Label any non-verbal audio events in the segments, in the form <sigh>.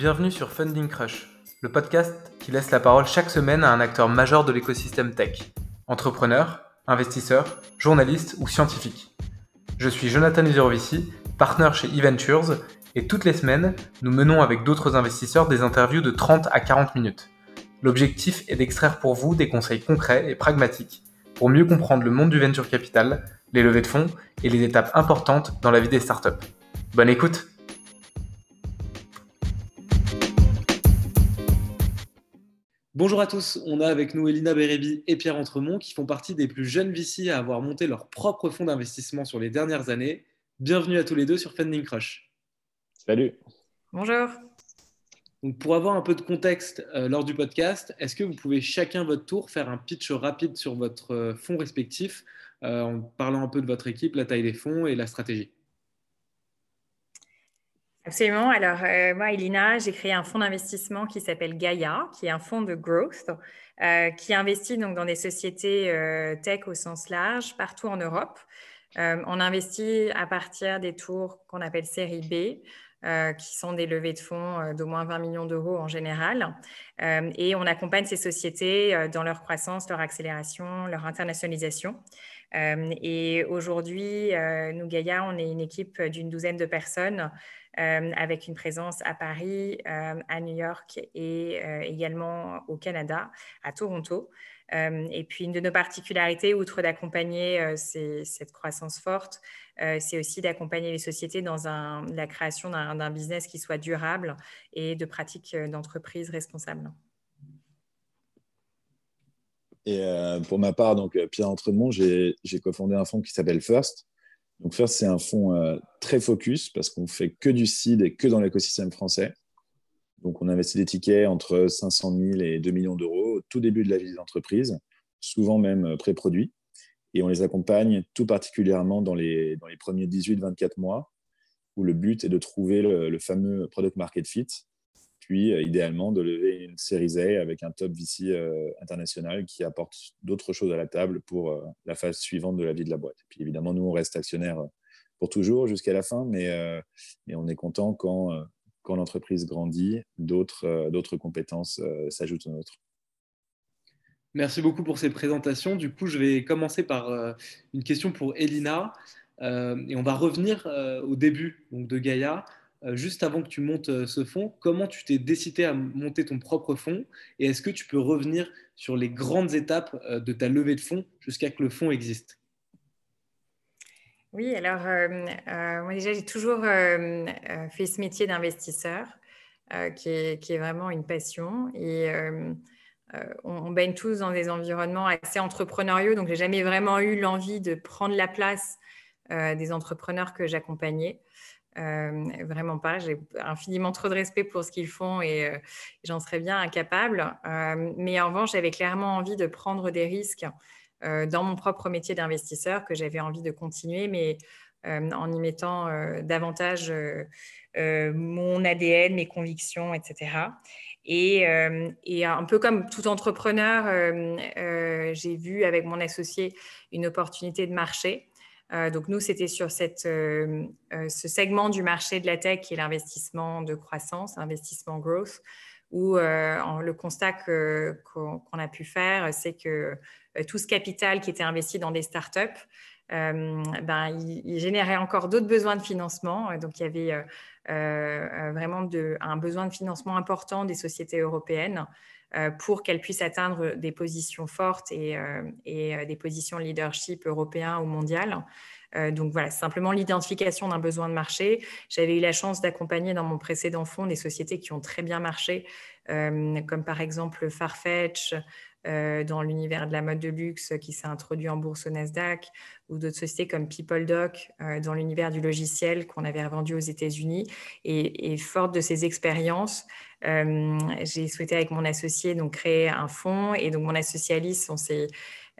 Bienvenue sur Funding Crush, le podcast qui laisse la parole chaque semaine à un acteur majeur de l'écosystème tech, entrepreneur, investisseur, journaliste ou scientifique. Je suis Jonathan Uzerovici, partenaire chez eVentures, et toutes les semaines, nous menons avec d'autres investisseurs des interviews de 30 à 40 minutes. L'objectif est d'extraire pour vous des conseils concrets et pragmatiques pour mieux comprendre le monde du venture capital, les levées de fonds et les étapes importantes dans la vie des startups. Bonne écoute Bonjour à tous, on a avec nous Elina Bérébi et Pierre Entremont qui font partie des plus jeunes VC à avoir monté leur propre fonds d'investissement sur les dernières années. Bienvenue à tous les deux sur Funding Crush. Salut. Bonjour. Donc pour avoir un peu de contexte euh, lors du podcast, est-ce que vous pouvez chacun votre tour faire un pitch rapide sur votre euh, fonds respectif euh, en parlant un peu de votre équipe, la taille des fonds et la stratégie? Absolument. Alors, moi, Elina, j'ai créé un fonds d'investissement qui s'appelle Gaia, qui est un fonds de growth, qui investit donc dans des sociétés tech au sens large, partout en Europe. on investit à partir des tours qu'on appelle série B, euh, qui sont des levées de fonds euh, d'au moins 20 millions d'euros en général. Euh, et on accompagne ces sociétés dans leur croissance, leur accélération, leur internationalisation. Et aujourd'hui, nous, Gaïa, on est une équipe d'une douzaine de personnes avec une présence à Paris, à New York et également au Canada, à Toronto. Et puis, une de nos particularités, outre d'accompagner cette croissance forte, c'est aussi d'accompagner les sociétés dans la création d'un business qui soit durable et de pratiques d'entreprise responsables. Et pour ma part, donc Pierre Entremont, j'ai cofondé un fonds qui s'appelle First. Donc First, c'est un fonds très focus parce qu'on fait que du seed et que dans l'écosystème français. Donc, on investit des tickets entre 500 000 et 2 millions d'euros au tout début de la vie des entreprises, souvent même euh, pré-produits. Et on les accompagne tout particulièrement dans les, dans les premiers 18-24 mois, où le but est de trouver le, fameux product market fit, puis euh, idéalement de lever une série A avec un top VC euh, international qui apporte d'autres choses à la table pour la phase suivante de la vie de la boîte. Puis évidemment, nous, on reste actionnaire pour toujours jusqu'à la fin, mais, on est content quand l'entreprise grandit, d'autres euh, compétences euh, s'ajoutent aux nôtres. Merci beaucoup pour ces présentations. Du coup, je vais commencer par euh, une question pour Elina. et on va revenir au début donc, de Gaïa. Juste avant que tu montes ce fonds, comment tu t'es décidé à monter ton propre fonds Et est-ce que tu peux revenir sur les grandes étapes de ta levée de fonds jusqu'à que le fonds existe? Oui, alors euh, euh, moi déjà j'ai toujours euh, fait ce métier d'investisseur qui est, vraiment une passion et on, baigne tous dans des environnements assez entrepreneuriaux, donc j'ai jamais vraiment eu l'envie de prendre la place des entrepreneurs que j'accompagnais. Vraiment pas. J'ai infiniment trop de respect pour ce qu'ils font et j'en serais bien incapable. mais en revanche, j'avais clairement envie de prendre des risques euh, dans mon propre métier d'investisseur que j'avais envie de continuer, mais euh, en y mettant euh, davantage mon ADN, mes convictions, etc. Et, un peu comme tout entrepreneur, j'ai vu avec mon associé une opportunité de marché. Donc nous, c'était sur cette, ce segment du marché de la tech qui est l'investissement de croissance, l'investissement growth, où le constat qu'on a pu faire, c'est que euh, tout ce capital qui était investi dans des startups, euh, ben, il, générait encore d'autres besoins de financement. Donc, il y avait euh, vraiment un besoin de financement important des sociétés européennes pour qu'elles puissent atteindre des positions fortes et, des positions leadership européen ou mondial. donc voilà, simplement l'identification d'un besoin de marché. J'avais eu la chance d'accompagner dans mon précédent fonds des sociétés qui ont très bien marché, comme par exemple Farfetch, euh, dans l'univers de la mode de luxe qui s'est introduit en bourse au Nasdaq, ou d'autres sociétés comme PeopleDoc euh, dans l'univers du logiciel qu'on avait revendu aux États-Unis. Et, forte de ces expériences, euh, j'ai souhaité avec mon associé donc créer un fonds. Et donc mon associé Alice, on s'est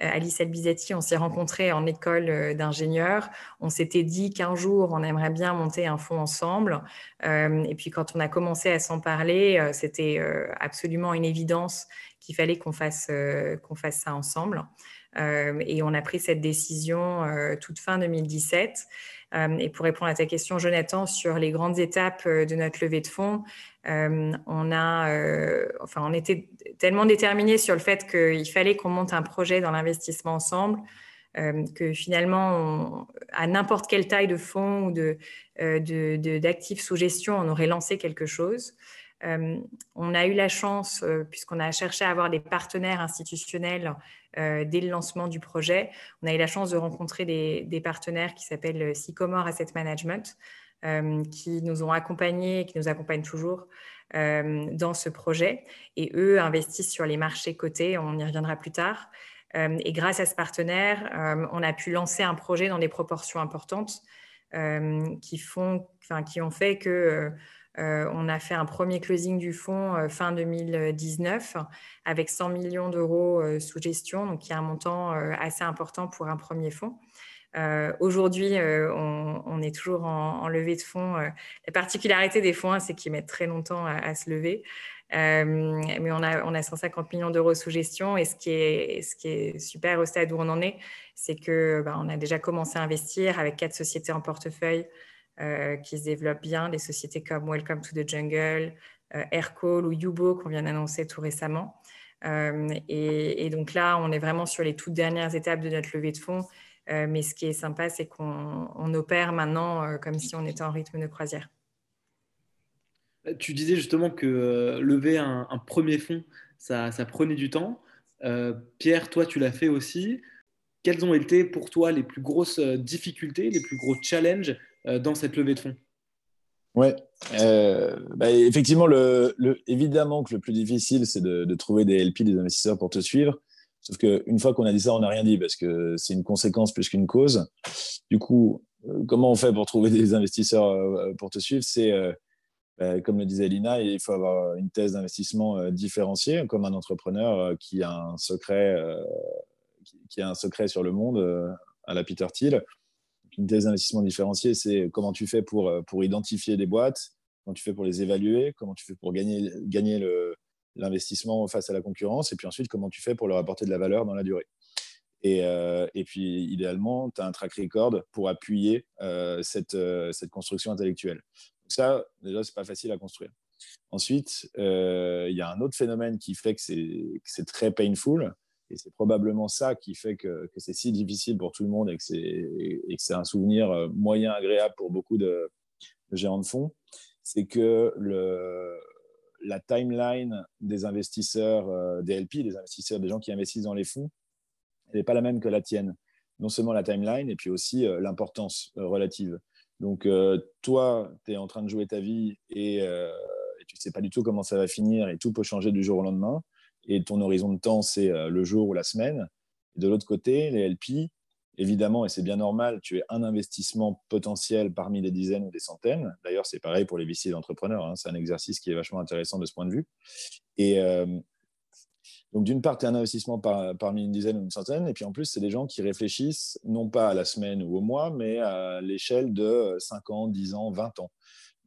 Alice Albizati, on s'est rencontrés en école d'ingénieur. On s'était dit qu'un jour, on aimerait bien monter un fonds ensemble. et puis, quand on a commencé à s'en parler, c'était absolument une évidence qu'il fallait qu'on fasse, euh, qu'on fasse ça ensemble. et on a pris cette décision toute fin 2017. Et pour répondre à ta question, Jonathan, sur les grandes étapes de notre levée de fonds, on, a, enfin, on était tellement déterminés sur le fait qu'il fallait qu'on monte un projet dans l'investissement ensemble euh, que finalement, à n'importe quelle taille de fonds ou euh, d'actifs sous gestion, on aurait lancé quelque chose. Euh, on a eu la chance, puisqu'on a cherché à avoir des partenaires institutionnels dès le lancement du projet, on a eu la chance de rencontrer des, partenaires qui s'appellent Sycomore Asset Management, qui nous ont accompagnés et qui nous accompagnent toujours dans ce projet. Et eux investissent sur les marchés cotés, on y reviendra plus tard. Euh, et grâce à ce partenaire, euh, on a pu lancer un projet dans des proportions importantes euh, qui, font, qui ont fait que on a fait un premier closing du fonds fin 2019 avec 100 millions d'euros sous gestion, donc qui est un montant assez important pour un premier fonds. Aujourd'hui, on, est toujours en, levée de fonds. la particularité des fonds, c'est qu'ils mettent très longtemps à se lever. Euh, mais on a, on a 150 millions d'euros sous gestion. Et ce qui, est, super au stade où on en est, c'est que bah, a déjà commencé à investir avec quatre sociétés en portefeuille euh, qui se développent bien, des sociétés comme Welcome to the Jungle, euh, Aircall ou Yubo qu'on vient d'annoncer tout récemment. Et, donc là, on est vraiment sur les toutes dernières étapes de notre levée de fonds. mais ce qui est sympa, c'est qu'on opère maintenant comme si on était en rythme de croisière. Tu disais justement que euh, lever un, premier fonds, ça, prenait du temps. Euh, Pierre, toi, tu l'as fait aussi. Quelles ont été pour toi les plus grosses euh, difficultés, les plus gros challenges dans cette levée de fonds Ouais, bah, effectivement, le, évidemment que le plus difficile, c'est de, trouver des LP, des investisseurs pour te suivre. Sauf qu'une fois qu'on a dit ça, on n'a rien dit parce que c'est une conséquence plus qu'une cause. Du coup, comment on fait pour trouver des investisseurs pour te suivre? C'est euh, comme le disait Lina, il faut avoir une thèse d'investissement euh, différenciée, comme un entrepreneur euh, qui a un secret, qui a un secret sur le monde à la Peter Thiel. Une thèse d'investissement différenciée, c'est comment tu fais pour, pour identifier des boîtes, comment tu fais pour les évaluer, comment tu fais pour gagner, gagner l'investissement face à la concurrence, et puis ensuite comment tu fais pour leur apporter de la valeur dans la durée. Et, et puis, idéalement, tu as un track record pour appuyer cette, cette construction intellectuelle ça, déjà, c'est pas facile à construire. Ensuite, euh, il y a un autre phénomène qui fait que c'est très painful, et c'est probablement ça qui fait que, c'est si difficile pour tout le monde et que c'est un souvenir euh, moyen agréable pour beaucoup de, gérants de fonds, c'est que la timeline des investisseurs, euh, des LP, des investisseurs, des gens qui investissent dans les fonds, elle n'est pas la même que la tienne. Non seulement la timeline, et puis aussi l'importance relative. Donc, euh, toi, tu es en train de jouer ta vie euh, et, tu ne sais pas du tout comment ça va finir et tout peut changer du jour au lendemain. Et ton horizon de temps, c'est euh, le jour ou la semaine. de l'autre côté, les LP, évidemment, et c'est bien normal, tu es un investissement potentiel parmi des dizaines ou des centaines. D'ailleurs, c'est pareil pour les VC d'entrepreneurs. Hein. C'est un exercice qui est vachement intéressant de ce point de vue. Et, donc, d'une part, tu as un investissement parmi une dizaine ou une centaine, et puis en plus, c'est des gens qui réfléchissent non pas à la semaine ou au mois, mais à l'échelle de 5 ans, 10 ans, 20 ans.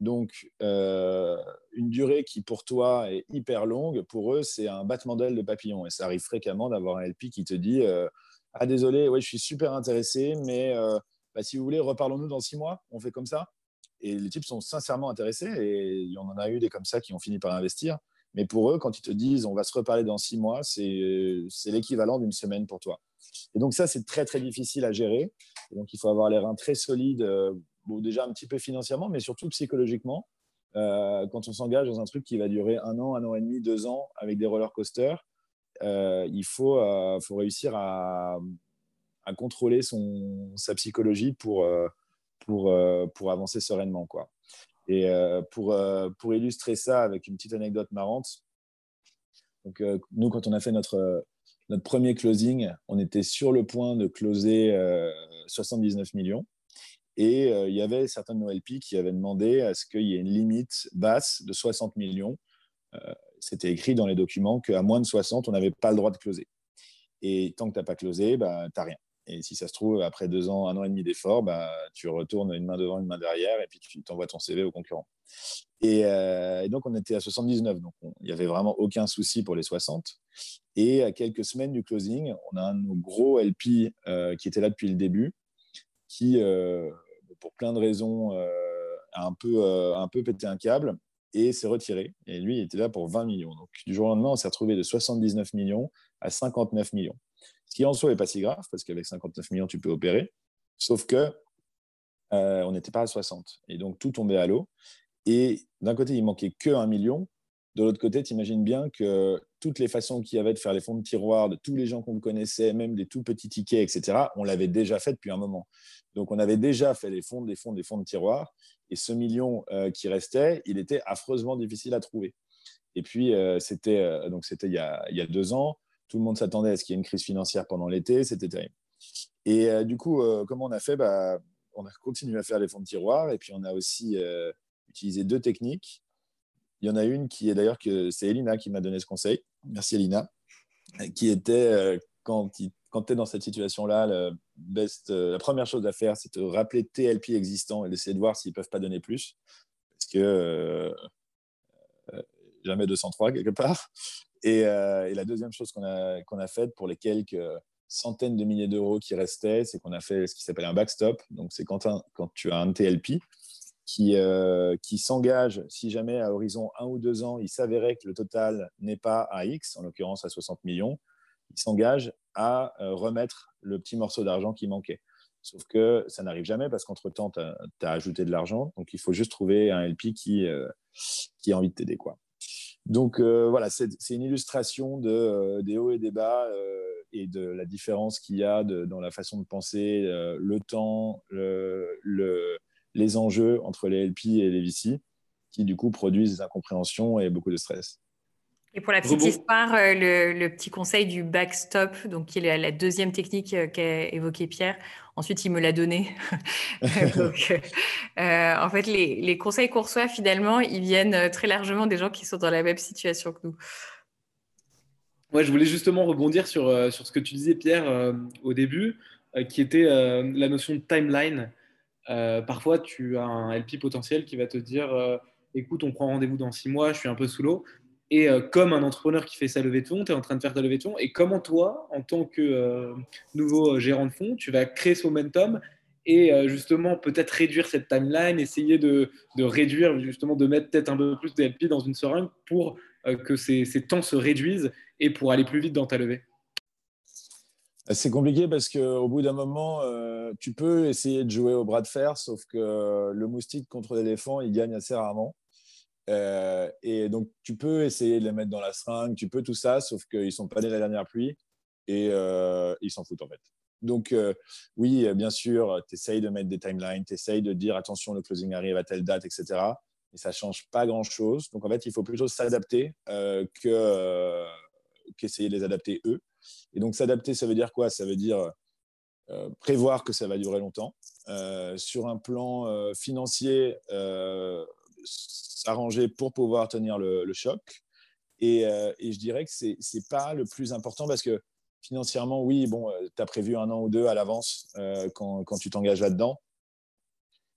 Donc, euh, une durée qui pour toi est hyper longue, pour eux, c'est un battement d'aile de papillon. Et ça arrive fréquemment d'avoir un LP qui te dit euh, Ah, désolé, ouais, je suis super intéressé, mais euh, bah, si vous voulez, reparlons-nous dans 6 mois, on fait comme ça. Et les types sont sincèrement intéressés, et il y en a eu des comme ça qui ont fini par investir. Mais pour eux, quand ils te disent on va se reparler dans six mois, c'est l'équivalent d'une semaine pour toi. Et donc ça, c'est très très difficile à gérer. donc il faut avoir les reins très solides, euh, déjà un petit peu financièrement, mais surtout psychologiquement. Euh, quand on s'engage dans un truc qui va durer un an, un an et demi, deux ans, avec des roller coasters, euh, il faut, faut réussir à, à contrôler son, sa psychologie pour, pour, pour avancer sereinement. Quoi. Et euh, pour, euh, pour illustrer ça avec une petite anecdote marrante, donc, euh, nous, quand on a fait notre, notre premier closing, on était sur le point de closer 79 millions. Et il y avait certains de nos LP qui avaient demandé à ce qu'il y ait une limite basse de 60 millions. C'était écrit dans les documents qu'à moins de 60, on n'avait pas le droit de closer. Et tant que tu n'as pas closé, bah, tu n'as rien. Et si ça se trouve, après deux ans, un an et demi d'effort, bah, tu retournes une main devant, une main derrière, et puis tu t'envoies ton CV au concurrent. Et, euh, donc, on était à 79, donc il n'y avait vraiment aucun souci pour les 60. Et à quelques semaines du closing, on a un de nos gros LP euh, qui était là depuis le début, qui, euh, pour plein de raisons, a un peu, un peu pété un câble et s'est retiré. Et lui, il était là pour 20 millions. Donc, du jour au lendemain, on s'est retrouvé de 79 millions à 59 millions. Ce qui en soi n'est pas si grave, parce qu'avec 59 millions, tu peux opérer. Sauf que euh, on n'était pas à 60. Et donc, tout tombait à l'eau. Et d'un côté, il manquait que 1 million. De l'autre côté, tu imagines bien que toutes les façons qu'il y avait de faire les fonds de tiroir, de tous les gens qu'on connaissait, même des tout petits tickets, etc., on l'avait déjà fait depuis un moment. Donc, on avait déjà fait les fonds, des fonds, des fonds de tiroir. Et ce million euh, qui restait, il était affreusement difficile à trouver. Et puis, euh, c'était donc c'était il, il, y a deux ans. Tout le monde s'attendait à ce qu'il y ait une crise financière pendant l'été. C'était terrible. Et euh, du coup, euh, comment on a fait? Bah, On a continué à faire les fonds de tiroir et puis on a aussi euh, utilisé deux techniques. Il y en a une qui est d'ailleurs que c'est Elina qui m'a donné ce conseil. Merci Elina. Qui était quand, quand tu es dans cette situation-là, la première chose à faire, c'est de rappeler TLP existants et d'essayer de voir s'ils ne peuvent pas donner plus. Parce que jamais 203 quelque part. Euh, et, la deuxième chose qu'on a, qu'on a faite pour les quelques centaines de milliers d'euros qui restaient, c'est qu'on a fait ce qui s'appelle un backstop. Donc, c'est quand, quand tu as un TLP qui, euh, qui s'engage, si jamais à horizon un ou deux ans, il s'avérait que le total n'est pas à X, en l'occurrence à 60 millions, il s'engage à euh, remettre le petit morceau d'argent qui manquait. Sauf que ça n'arrive jamais parce qu'entre-temps, tu as, ajouté de l'argent. Donc, il faut juste trouver un LP qui, qui a envie de t'aider. Donc euh, voilà, c'est une illustration de, euh, des hauts et des bas euh, et de la différence qu'il y a dans la façon de penser, le temps, les enjeux entre les LP et les VC, qui du coup produisent des incompréhensions et beaucoup de stress. Et pour la petite histoire, le, petit conseil du backstop, donc qui est la deuxième technique qu'a évoqué Pierre, Ensuite, il me l'a donné. <laughs> Donc, euh, en fait, les, conseils qu'on reçoit, finalement, ils viennent euh, très largement des gens qui sont dans la même situation que nous. Ouais, je voulais justement rebondir sur, euh, sur ce que tu disais, Pierre, au début, qui était la notion de timeline. Parfois, tu as un LP potentiel qui va te dire écoute, on prend rendez-vous dans six mois, je suis un peu sous l'eau. Et euh, comme un entrepreneur qui fait sa levée de fonds, tu es en train de faire ta levée de fonds. Et comment toi, en tant que euh, nouveau euh, gérant de fonds, tu vas créer ce momentum et justement peut-être réduire cette timeline, essayer de, réduire, justement de mettre peut-être un peu plus de dans une seringue pour que ces, temps se réduisent et pour aller plus vite dans ta levée? C'est compliqué parce qu'au bout d'un moment, tu peux essayer de jouer au bras de fer, sauf que le moustique contre l'éléphant, il gagne assez rarement. Euh, et donc, tu peux essayer de les mettre dans la seringue, tu peux tout ça, sauf qu'ils ne sont pas nés la dernière pluie et euh, ils s'en foutent en fait. Donc, euh, oui, bien sûr, tu essayes de mettre des timelines, tu essayes de dire attention, le closing arrive à telle date, etc. Mais ça ne change pas grand-chose. Donc, en fait, il faut plutôt s'adapter que, qu'essayer de les adapter eux. Et donc, s'adapter, ça veut dire quoi? Ça veut dire prévoir que ça va durer longtemps. sur un plan financier, s'arranger pour pouvoir tenir le, choc. Euh, et, je dirais que ce n'est pas le plus important parce que financièrement, oui, bon, euh, tu as prévu un an ou deux à l'avance euh, quand, tu t'engages là-dedans.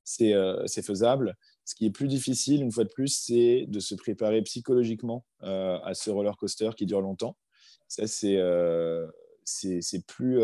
C'est faisable. Ce qui est plus difficile, une fois de plus, c'est de se préparer psychologiquement à ce roller coaster qui dure longtemps. Ça, c'est c'est plus,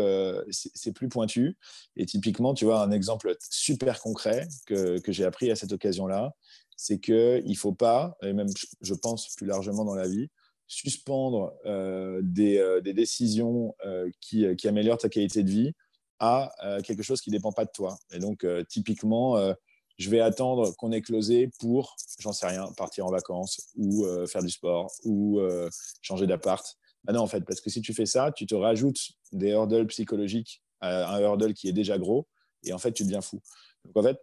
c'est plus pointu. Et typiquement, tu vois, un exemple super concret que, que j'ai appris à cette occasion-là, c'est qu'il ne faut pas, et même je pense plus largement dans la vie, suspendre euh, euh, des, décisions euh, qui, améliorent ta qualité de vie à quelque chose qui ne dépend pas de toi. Et donc, typiquement, je vais attendre qu'on ait closé pour, j'en sais rien, partir en vacances ou faire du sport ou changer d'appart. Bah non, en fait, parce que si tu fais ça, tu te rajoutes des hurdles psychologiques à un hurdle qui est déjà gros et en fait, tu deviens fou. Donc, en fait,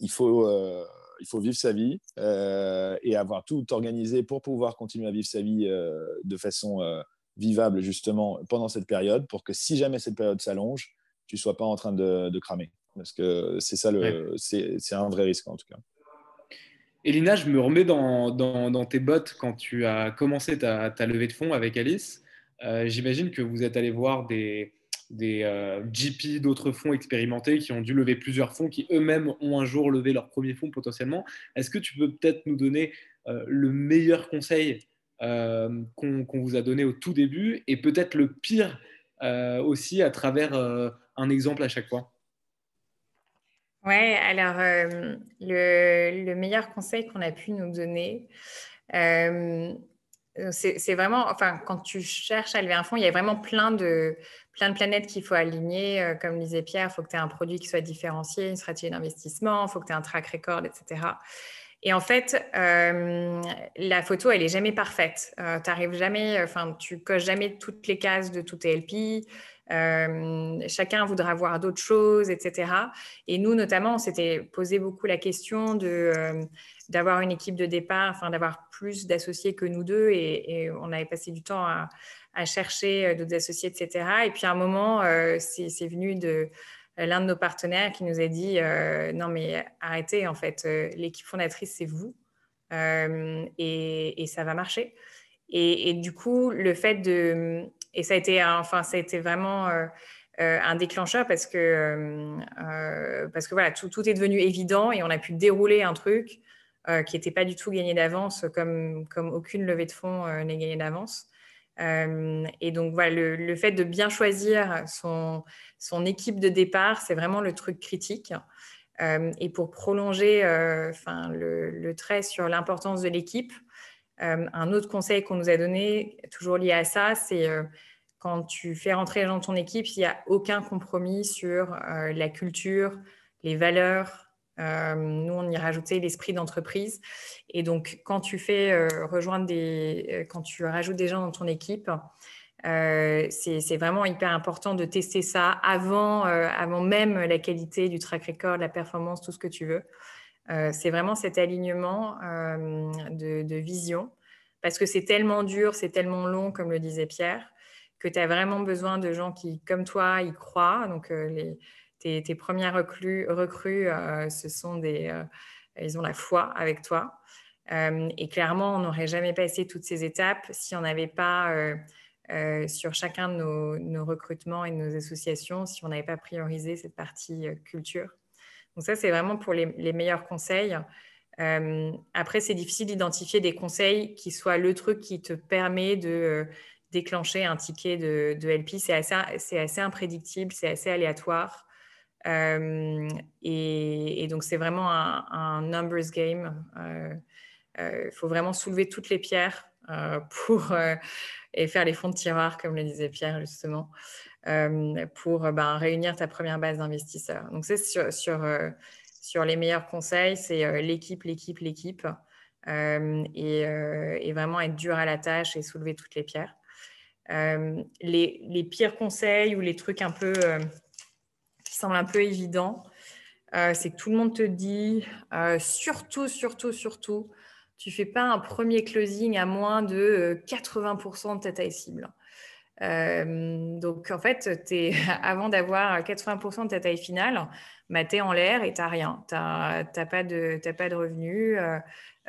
il faut il faut vivre sa vie euh, et avoir tout organisé pour pouvoir continuer à vivre sa vie euh, de façon euh, vivable justement pendant cette période pour que si jamais cette période s'allonge, tu ne sois pas en train de, cramer. Parce que c'est ça, le, c'est, un vrai risque en tout cas. Elina, je me remets dans, tes bottes quand tu as commencé ta, levée de fonds avec Alice. j'imagine que vous êtes allé voir des, des GP d'autres fonds expérimentés qui ont dû lever plusieurs fonds, qui eux-mêmes ont un jour levé leur premier fonds potentiellement. Est-ce que tu peux peut-être nous donner le meilleur conseil qu'on vous a donné au tout début et peut-être le pire aussi à travers un exemple à chaque fois? Ouais, alors le, meilleur conseil qu'on a pu nous donner, c'est vraiment, enfin, quand tu cherches à lever un fonds, il y a vraiment plein de, plein de planètes qu'il faut aligner. Euh, comme disait Pierre, il faut que tu aies un produit qui soit différencié, une stratégie d'investissement, il faut que tu aies un track record, etc. Et en fait, euh, la photo, elle est jamais parfaite. Euh, tu arrives jamais, enfin, tu coches jamais toutes les cases de tout TLP. chacun voudra voir d'autres choses, etc. Et nous, notamment, on s'était posé beaucoup la question de d'avoir une équipe de départ, d'avoir plus d'associés que nous deux, et, on avait passé du temps à, chercher d'autres associés, etc. Et puis à un moment, c'est venu de l'un de nos partenaires qui nous a dit non mais arrêtez en fait l'équipe fondatrice c'est vous et, ça va marcher et, du coup le fait de et ça a été enfin ça a été vraiment un déclencheur parce que parce que voilà tout, tout, est devenu évident et on a pu dérouler un truc qui n'était pas du tout gagné d'avance comme comme aucune levée de fonds n'est gagnée d'avance et donc voilà le, fait de bien choisir son équipe de départ, c'est vraiment le truc critique. Euh, et pour prolonger euh, le, trait sur l'importance de l'équipe, euh, un autre conseil qu'on nous a donné, toujours lié à ça, c'est quand tu fais rentrer dans ton équipe, il n'y a aucun compromis sur la culture, les valeurs. Nous, on y rajoutait l'esprit d'entreprise. Et donc, quand tu fais rejoindre des, quand tu rajoutes des gens dans ton équipe, euh, c'est vraiment hyper important de tester ça avant, euh, avant même la qualité du track record, la performance, tout ce que tu veux. Euh, c'est vraiment cet alignement de, vision parce que c'est tellement dur, c'est tellement long, comme le disait Pierre, que tu as vraiment besoin de gens qui, comme toi, y croient. Donc, les, tes, tes, premières recrues, recrues ce sont des, ils ont la foi avec toi. et clairement, on n'aurait jamais passé toutes ces étapes si on n'avait pas euh, sur chacun de nos, recrutements et de nos associations si on n'avait pas priorisé cette partie euh, culture. Donc ça, c'est vraiment pour les, meilleurs conseils. Euh, après, c'est difficile d'identifier des conseils qui soient le truc qui te permet de déclencher un ticket de, LP. C'est assez, assez, imprédictible, c'est assez aléatoire. Et, donc, c'est vraiment un, numbers game. Il faut vraiment soulever toutes les pierres pour et faire les fonds de tiroir, comme le disait Pierre justement, euh, pour ben, réunir ta première base d'investisseurs. Donc, c'est sur, sur, euh, sur, les meilleurs conseils, c'est euh, l'équipe, l'équipe, l'équipe, et, vraiment être dur à la tâche et soulever toutes les pierres. Les, pires conseils ou les trucs un peu qui semblent un peu évidents, c'est que tout le monde te dit, surtout, surtout, surtout, tu fais pas un premier closing à moins de 80% euh, de ta taille cible. Euh, donc en fait, es, <laughs> avant d'avoir 80% de ta taille finale, bah, tu es en l'air et tu n'as rien. Tu n'as pas, de, pas de revenus, euh,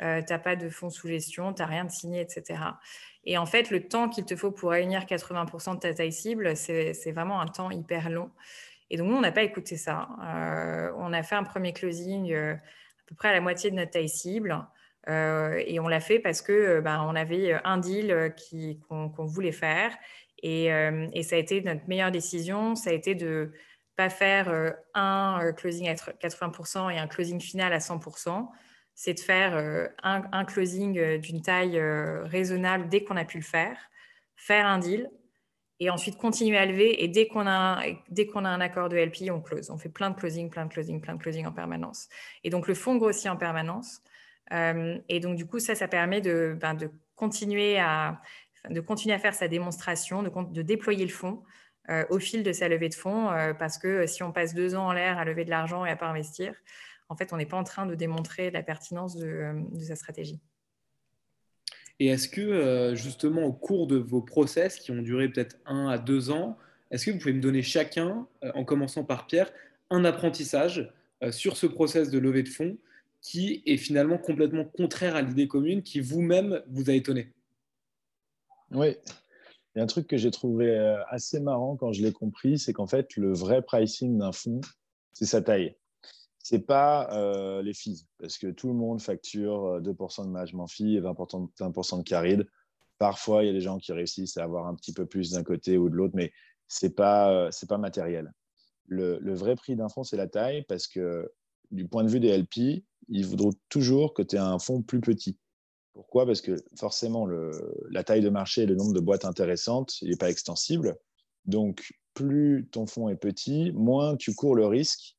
euh tu n'as pas de fonds sous gestion, tu n'as rien de signé, etc. Et en fait, le temps qu'il te faut pour réunir 80% de ta taille cible, c'est vraiment un temps hyper long. Et donc, nous, on n'a pas écouté ça. on a fait un premier closing à peu près à la moitié de notre taille cible. Euh, et on l'a fait parce que euh, ben, avait euh, un deal qu'on voulait faire. Et, ça a été notre meilleure décision. Ça a été de pas faire un closing à 80% et un closing final à 100%. C'est de faire un closing d'une taille raisonnable dès qu'on a pu le faire, faire un deal, et ensuite continuer à lever. Et dès qu'on a, dès qu'on a un accord de LP, on close. On fait plein de closing, plein de closing, plein de closing en permanence. Et donc le fonds grossit en permanence. Euh, et donc, du coup, ça, ça permet de, ben, de, continuer, à, de continuer à faire sa démonstration, de, déployer le fonds euh, au fil de sa levée de fonds, euh, parce que si on passe deux ans en l'air à lever de l'argent et à pas investir, en fait, on n'est pas en train de démontrer la pertinence de sa stratégie. Et est-ce que, justement, au cours de vos process qui ont duré peut-être un à deux ans, est-ce que vous pouvez me donner chacun, en commençant par Pierre, un apprentissage sur ce process de levée de fonds qui est finalement complètement contraire à l'idée commune qui vous-même vous a étonné? Oui. Et un truc que j'ai trouvé assez marrant quand je l'ai compris, c'est qu'en fait, le vrai pricing d'un fonds, c'est sa taille. C'est pas les fees, parce que tout le monde facture 2% de management fee et 20%, 20 de caride. Parfois, il y a des gens qui réussissent à avoir un petit peu plus d'un côté ou de l'autre, mais ce n'est pas, euh, pas matériel. Le, vrai prix d'un fonds, c'est la taille, parce que du point de vue des LP, ils voudront toujours que tu aies un fonds plus petit. Pourquoi? Parce que forcément, la taille de marché et le nombre de boîtes intéressantes, il n'est pas extensible. Donc, plus ton fonds est petit, moins tu cours le risque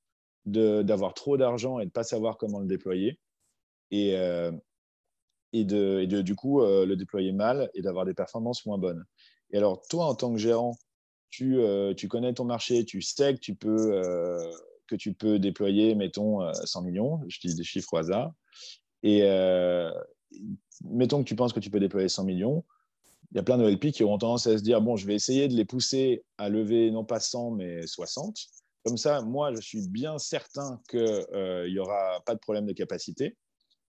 d'avoir trop d'argent et de ne pas savoir comment le déployer. Et, euh, et de, du coup euh, le déployer mal et d'avoir des performances moins bonnes. Et alors, toi, en tant que gérant, tu, euh, tu connais ton marché, tu sais que tu peux, que tu peux déployer, mettons, 100 millions, je dis des chiffres au hasard, et mettons que tu penses que tu peux déployer 100 millions, il y a plein de LP qui auront tendance à se dire, bon, je vais essayer de les pousser à lever non pas 100, mais 60. Comme ça, moi, je suis bien certain qu'il n'y aura pas de problème de capacité.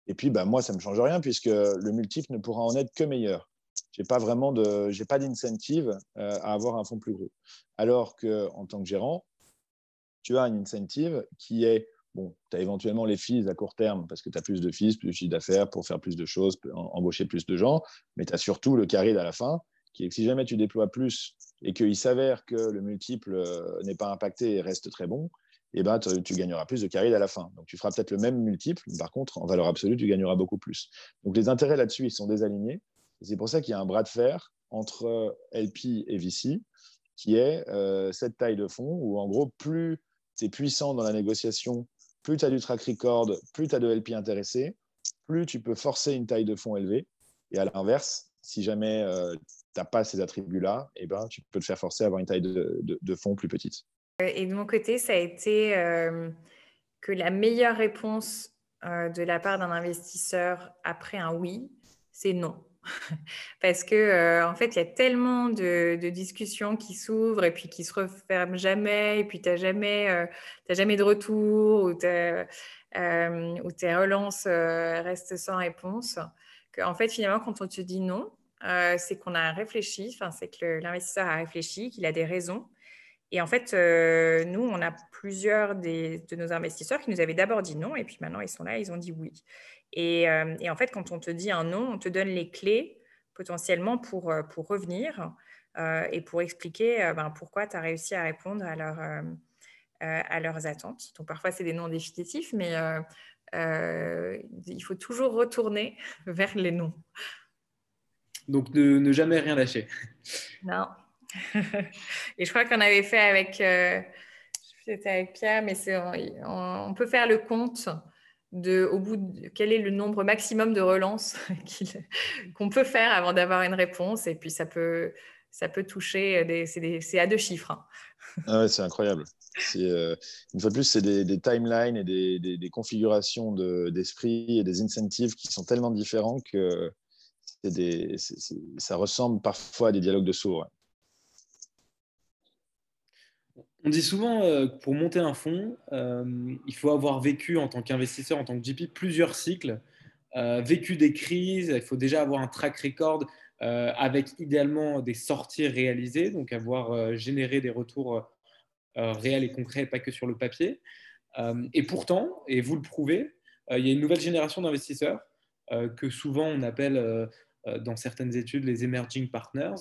Et puis, bah, moi, ça ne me change rien puisque le multiple ne pourra en être que meilleur. Je n'ai pas vraiment d'incentive euh, à avoir un fonds plus gros. Alors qu'en tant que gérant, tu as une incentive qui est, bon, tu as éventuellement les fees à court terme parce que tu as plus de fees, plus de chiffre d'affaires pour faire plus de choses, embaucher plus de gens, mais tu as surtout le carré à la fin que si jamais tu déploies plus et qu'il s'avère que le multiple euh, n'est pas impacté et reste très bon, eh ben, tu gagneras plus de carry à la fin. Donc, tu feras peut-être le même multiple, par contre, en valeur absolue, tu gagneras beaucoup plus. Donc, les intérêts là-dessus, ils sont désalignés. C'est pour ça qu'il y a un bras de fer entre LP et VC, qui est euh, cette taille de fonds, où en gros, plus tu es puissant dans la négociation, plus tu as du track record, plus tu as de LP intéressés, plus tu peux forcer une taille de fonds élevée. Et à l'inverse, si jamais euh, tu n'as pas ces attributs-là, eh ben, tu peux te faire forcer à avoir une taille de fonds plus petite. Et de mon côté, ça a été euh, que la meilleure réponse euh, de la part d'un investisseur après un oui, c'est non. <laughs> Parce que euh, en fait, il y a tellement de, discussions qui s'ouvrent et puis qui se referment jamais, et puis tu n'as jamais, jamais de retour ou, ou tes relances restent sans réponse. En fait, finalement, quand on te dit non, c'est qu'on a réfléchi, c'est que l'investisseur a réfléchi, qu'il a des raisons et en fait, euh, nous, on a plusieurs de nos investisseurs qui nous avaient d'abord dit non, et puis maintenant, ils sont là, ils ont dit oui. Et, euh, en fait, quand on te dit un non, on te donne les clés potentiellement pour, euh, pour revenir et pour expliquer ben, pourquoi tu as réussi à répondre à, à leurs attentes. Donc, parfois, c'est des non définitifs, mais il faut toujours retourner <laughs> vers les noms. Donc, ne jamais rien lâcher. Non. <laughs> et je crois qu'on avait fait avec, euh, c'était avec Pierre, mais on, peut faire le compte de, au bout de, quel est le nombre maximum de relances <laughs> qu'on peut faire avant d'avoir une réponse. Et puis ça peut, ça peut toucher, c'est à deux chiffres. Hein. Ah c'est incroyable. Euh, une fois de plus, c'est des, timelines et des, configurations d'esprit et des incentives qui sont tellement différents que ça ressemble parfois à des dialogues de sourds. On dit souvent euh, que pour monter un fonds, euh, il faut avoir vécu en tant qu'investisseur, en tant que GP, plusieurs cycles, euh, vécu des crises, il faut déjà avoir un track record avec idéalement des sorties réalisées, donc avoir généré des retours réels et concrets, pas que sur le papier. et pourtant, et vous le prouvez, il y a une nouvelle génération d'investisseurs que souvent on appelle dans certaines études les emerging partners,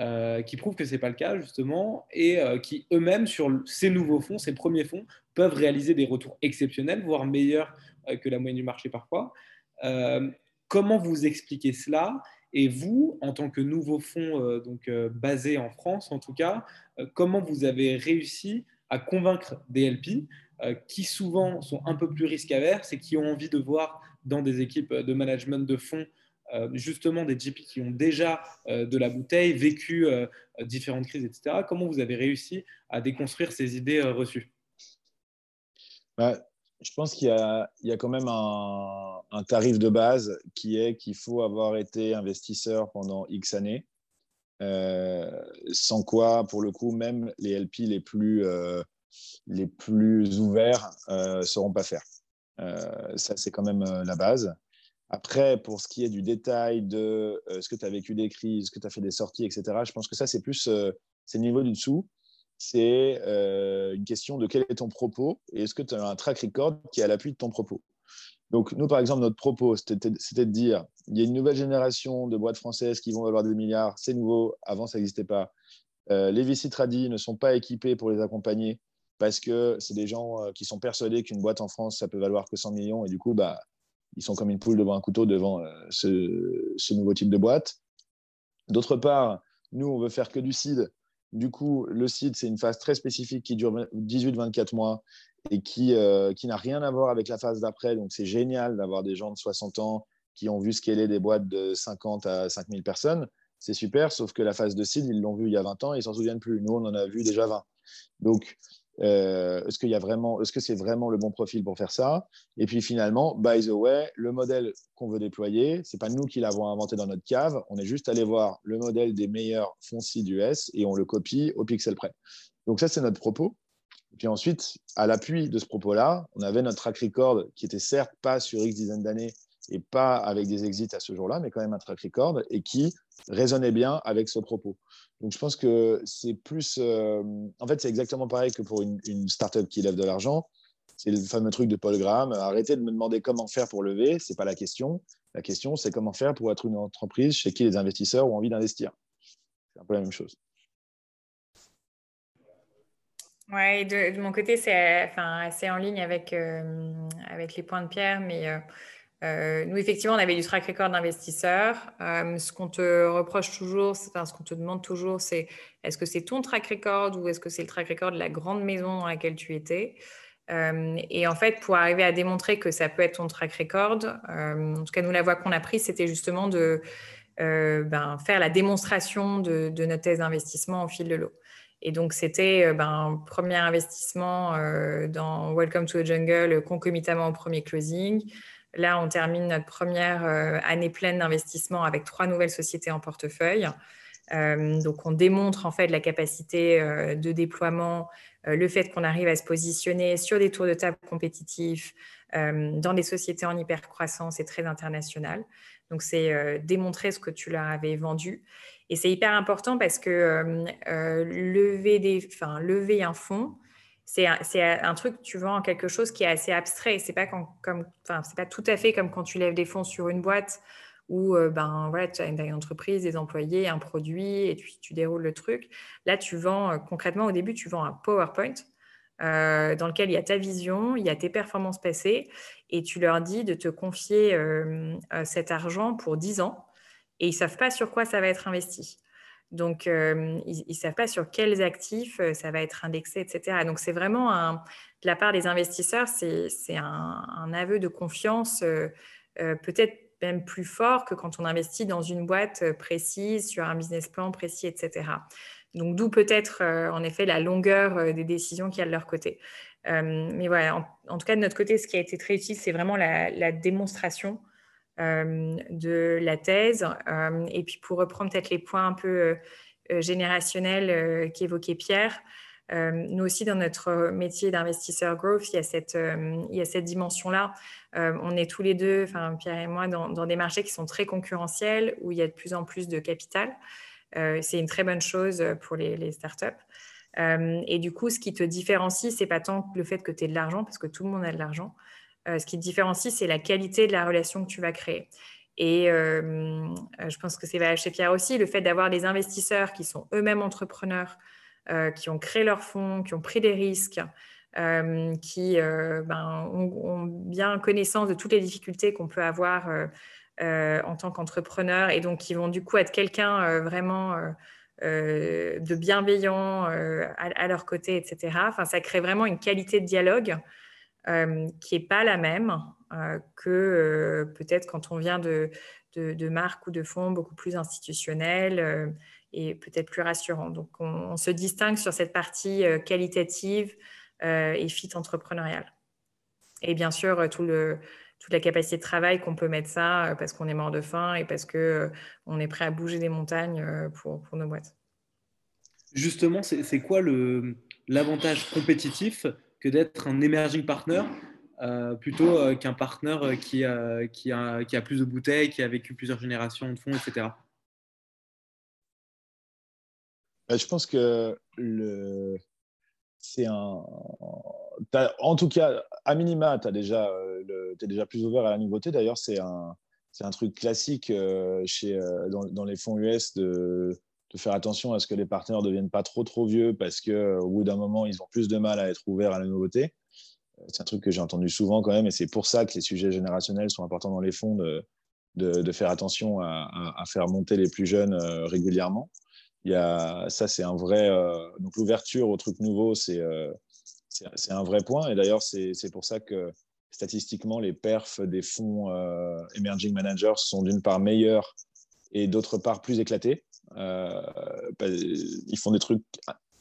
euh, qui prouvent que ce n'est pas le cas, justement, et euh, qui eux-mêmes, sur ces nouveaux fonds, ces premiers fonds, peuvent réaliser des retours exceptionnels, voire meilleurs euh, que la moyenne du marché parfois. comment vous expliquez cela? Et vous, en tant que nouveau fonds donc, basé en France, en tout cas, comment vous avez réussi à convaincre des LP qui souvent sont un peu plus risques et qui ont envie de voir dans des équipes de management de fonds euh, justement des GP qui ont déjà euh, de la bouteille, vécu euh, différentes crises, etc. Comment vous avez réussi à déconstruire ces idées reçues? Bah, Je pense qu'il y, a quand même un, un, tarif de base qui est qu'il faut avoir été investisseur pendant X années. sans quoi, pour le coup, même les LP les plus, les plus ouverts ne sauront pas faire. ça, c'est quand même la base. Après, pour ce qui est du détail de ce que tu as vécu des crises, ce que tu as fait des sorties, etc., je pense que ça, c'est plus c'est le niveau du dessous. C'est une question de quel est ton propos et est-ce que tu as un track record qui est à l'appui de ton propos. Donc, nous, par exemple, notre propos, c'était de dire il y a une nouvelle génération de boîtes françaises qui vont valoir des milliards. C'est nouveau. Avant, ça n'existait pas. Euh, les VC Tradi ne sont pas équipés pour les accompagner parce que c'est des gens euh, qui sont persuadés qu'une boîte en France, ça peut valoir que 100 millions. Et du coup, bah, ils sont comme une poule devant un couteau devant euh, ce, nouveau type de boîte. D'autre part, nous, on veut faire que du seed. Du coup, le seed, c'est une phase très spécifique qui dure 18-24 mois et qui, euh, qui n'a rien à voir avec la phase d'après. Donc, c'est génial d'avoir des gens de 60 ans qui ont vu scaler des boîtes de 50 à 5000 personnes. C'est super, sauf que la phase de seed, ils l'ont vu il y a 20 ans et ils s'en souviennent plus. Nous, on en a vu déjà 20. Donc, euh, est-ce y a vraiment, est-ce que c'est vraiment le bon profil pour faire ça? Et puis finalement, by the way, le modèle qu'on veut déployer, c'est pas nous qui l'avons inventé dans notre cave. On est juste allé voir le modèle des meilleurs fonds US et on le copie au pixel près. Donc ça, c'est notre propos. Et puis ensuite, à l'appui de ce propos-là, on avait notre track record qui était certes pas sur X dizaines d'années et pas avec des exits à ce jour-là, mais quand même un track record et qui résonnait bien avec ce propos. Donc je pense que c'est plus. Euh, en fait, c'est exactement pareil que pour une, une startup qui lève de l'argent. C'est le fameux truc de Paul Graham. Arrêtez de me demander comment faire pour lever, ce n'est pas la question. La question, c'est comment faire pour être une entreprise chez qui les investisseurs ont envie d'investir. C'est un peu la même chose. Oui, de, mon côté, c'est enfin, assez en ligne avec, euh, avec les points de pierre, mais euh, euh, nous, effectivement, on avait du track record d'investisseurs. ce qu'on te reproche toujours, ce qu'on te demande toujours, c'est est-ce que c'est ton track record ou est-ce que c'est le track record de la grande maison dans laquelle tu étais? Et en fait, pour arriver à démontrer que ça peut être ton track record, en tout cas, nous, la voie qu'on a prise, c'était justement de ben, faire la démonstration de, de notre thèse d'investissement au fil de l'eau. Et donc, c'était euh, ben, premier investissement euh, dans Welcome to the Jungle concomitamment au premier closing. Là, on termine notre première euh, année pleine d'investissement avec trois nouvelles sociétés en portefeuille. donc, on démontre en fait la capacité de déploiement, le fait qu'on arrive à se positionner sur des tours de table compétitifs, dans des sociétés en hypercroissance et très internationales. Donc, c'est démontrer ce que tu leur avais vendu. Et c'est hyper important parce que euh, euh, lever, des, lever un fonds, c'est un, truc, tu vends quelque chose qui est assez abstrait. C'est pas c'est pas tout à fait comme quand tu lèves des fonds sur une boîte où euh, ben voilà, tu as une, entreprise, des employés, un produit et tu déroules le truc. Là, tu vends concrètement au début, tu vends un PowerPoint dans lequel il y a ta vision, il y a tes performances passées et tu leur dis de te confier cet argent pour 10 ans et ils ne savent pas sur quoi ça va être investi. Donc, euh, ils ne savent pas sur quels actifs euh, ça va être indexé, etc. Donc, c'est vraiment, de la part des investisseurs, c'est un, aveu de confiance euh, peut-être même plus fort que quand on investit dans une boîte précise, sur un business plan précis, etc. Donc, d'où peut-être, en effet, la longueur des décisions qu'il y a de leur côté. mais voilà, en, tout cas, de notre côté, ce qui a été très utile, c'est vraiment la, démonstration de la thèse. Euh, et puis pour reprendre peut-être les points un peu euh, générationnels qu'évoquait Pierre, nous aussi, dans notre métier d'investisseur growth, il y a cette, il y a cette dimension-là. on est tous les deux, enfin, Pierre et moi, dans, des marchés qui sont très concurrentiels, où il y a de plus en plus de capital. c'est une très bonne chose pour les, les startups. et du coup, ce qui te différencie, c'est pas tant le fait que tu aies de l'argent, parce que tout le monde a de l'argent, euh, ce qui te différencie, c'est la qualité de la relation que tu vas créer. Et euh, je pense que c'est valable chez Pierre aussi, le fait d'avoir des investisseurs qui sont eux-mêmes entrepreneurs, euh, qui ont créé leurs fonds, qui ont pris des risques, qui ben, ont, bien connaissance de toutes les difficultés qu'on peut avoir en tant qu'entrepreneur et donc qui vont du coup être quelqu'un vraiment de bienveillant à, à, leur côté, etc. Enfin, ça crée vraiment une qualité de dialogue qui n'est pas la même euh, que euh, peut-être quand on vient de, de, marques ou de fonds beaucoup plus institutionnels et peut-être plus rassurants. Donc, on, se distingue sur cette partie qualitative et fit entrepreneuriale. Et bien sûr, tout le, toute la capacité de travail qu'on peut mettre ça parce qu'on est mort de faim et parce qu'on est prêt à bouger des montagnes pour, pour nos boîtes. Justement, c'est quoi l'avantage compétitif que d'être un emerging partner plutôt qu'un partenaire qui, qui, a, plus de bouteilles, qui a vécu plusieurs générations de fonds, etc. Bah, je pense que c'est un. En tout cas, à minima, tu déjà, le... es déjà plus ouvert à la nouveauté. D'ailleurs, c'est un un truc classique euh, chez, euh, dans, les fonds US de, faire attention à ce que les partenaires ne deviennent pas trop trop vieux parce qu'au bout d'un moment, ils ont plus de mal à être ouverts à la nouveauté. Euh, c'est un truc que j'ai entendu souvent quand même, et c'est pour ça que les sujets générationnels sont importants dans les fonds, de, de, faire attention à, faire monter les plus jeunes régulièrement. Il y a, ça, c'est un vrai. donc, l'ouverture aux trucs nouveaux, c'est c'est un vrai point. Et d'ailleurs, c'est pour ça que statistiquement, les perfs des fonds euh, emerging managers sont d'une part meilleurs et d'autre part plus éclatés. Euh, bah, ils font des trucs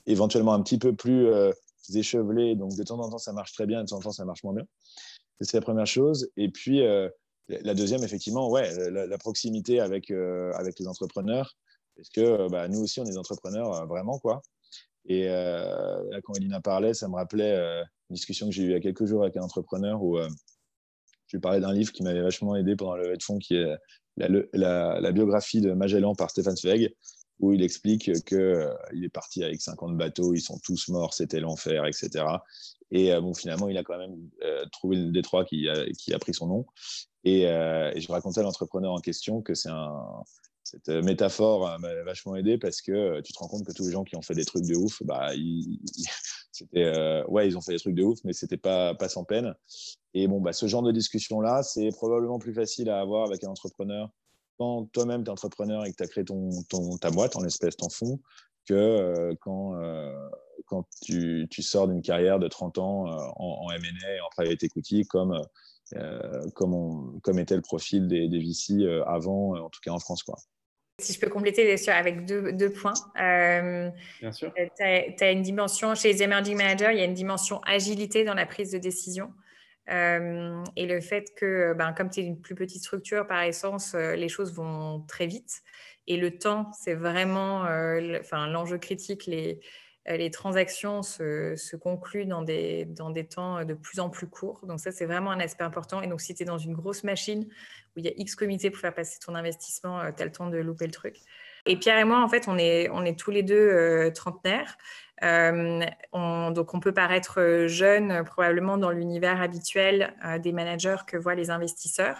éventuellement un petit peu plus euh, échevelés, donc de temps en temps ça marche très bien, de temps en temps ça marche moins bien. C'est la première chose. Et puis la deuxième, effectivement, ouais, la, proximité avec, avec les entrepreneurs, parce que bah, nous aussi on est des entrepreneurs vraiment quoi. Et quand Elina parlait, ça me rappelait discussion que j'ai eue il y a quelques jours avec un entrepreneur où euh, je lui parlais d'un livre qui m'avait vachement aidé pendant le fonds, qui est la, biographie de Magellan par Stéphane Zweig, où il explique qu'il euh, est parti avec 50 bateaux, ils sont tous morts, c'était l'enfer, etc. Et euh, bon, finalement, il a quand même trouvé le détroit qui a, pris son nom. Et, je racontais à l'entrepreneur en question que cette euh, métaphore euh, m'a vachement aidé parce que euh, tu te rends compte que tous les gens qui ont fait des trucs de ouf, bah, ils, ouais, ils ont fait des trucs de ouf, mais c'était pas, pas sans peine. Et bon, bah, ce genre de discussion-là, c'est probablement plus facile à avoir avec un entrepreneur quand toi-même tu es entrepreneur et que tu as créé ton, ton, ta boîte, en espèce ton fonds, que quand, quand tu, tu sors d'une carrière de 30 ans en, en M&A en private equity, comme, comme, comme était le profil des, des VC avant, en tout cas en France. Quoi. Si je peux compléter bien sûr, avec deux, points. Euh, bien sûr. Euh, tu as, une dimension, chez les emerging managers, il y a une dimension agilité dans la prise de décision. Euh, et le fait que, ben, comme tu es une plus petite structure, par essence, les choses vont très vite. Et le temps, c'est vraiment l'enjeu critique. Les, euh, les transactions se, concluent dans des, dans des temps de plus en plus courts. Donc ça, c'est vraiment un aspect important. Et donc, si tu es dans une grosse machine où il y a X comités pour faire passer ton investissement, euh, tu as le temps de louper le truc. Et Pierre et moi, en fait, on est, on est tous les deux euh, trentenaires. donc, on peut paraître jeune probablement dans l'univers habituel des managers que voient les investisseurs.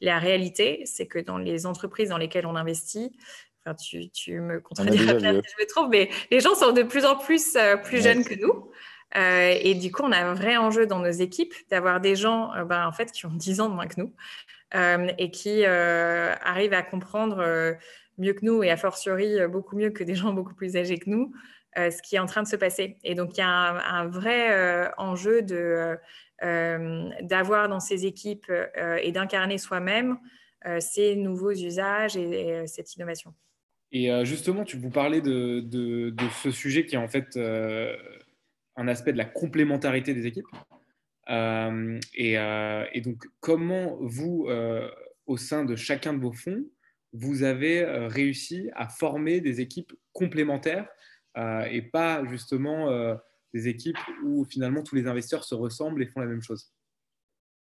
La réalité, c'est que dans les entreprises dans lesquelles on investit, tu, me contrediras si je me trompe, mais les gens sont de plus en plus euh, plus jeunes que nous. Euh, et du coup, on a un vrai enjeu dans nos équipes d'avoir des gens euh, ben, en fait, qui ont 10 ans de moins que nous et qui arrivent à comprendre mieux que nous et a fortiori beaucoup mieux que des gens beaucoup plus âgés que nous ce qui est en train de se passer. Et donc, il y a un, vrai enjeu d'avoir dans ces équipes et d'incarner soi-même ces nouveaux usages et cette innovation. Et euh, justement, tu vous parlais de, ce sujet qui est en fait euh, un aspect de la complémentarité des équipes. Euh, et, donc, comment vous, au sein de chacun de vos fonds, vous avez réussi à former des équipes complémentaires et pas justement des équipes où finalement tous les investisseurs se ressemblent et font la même chose?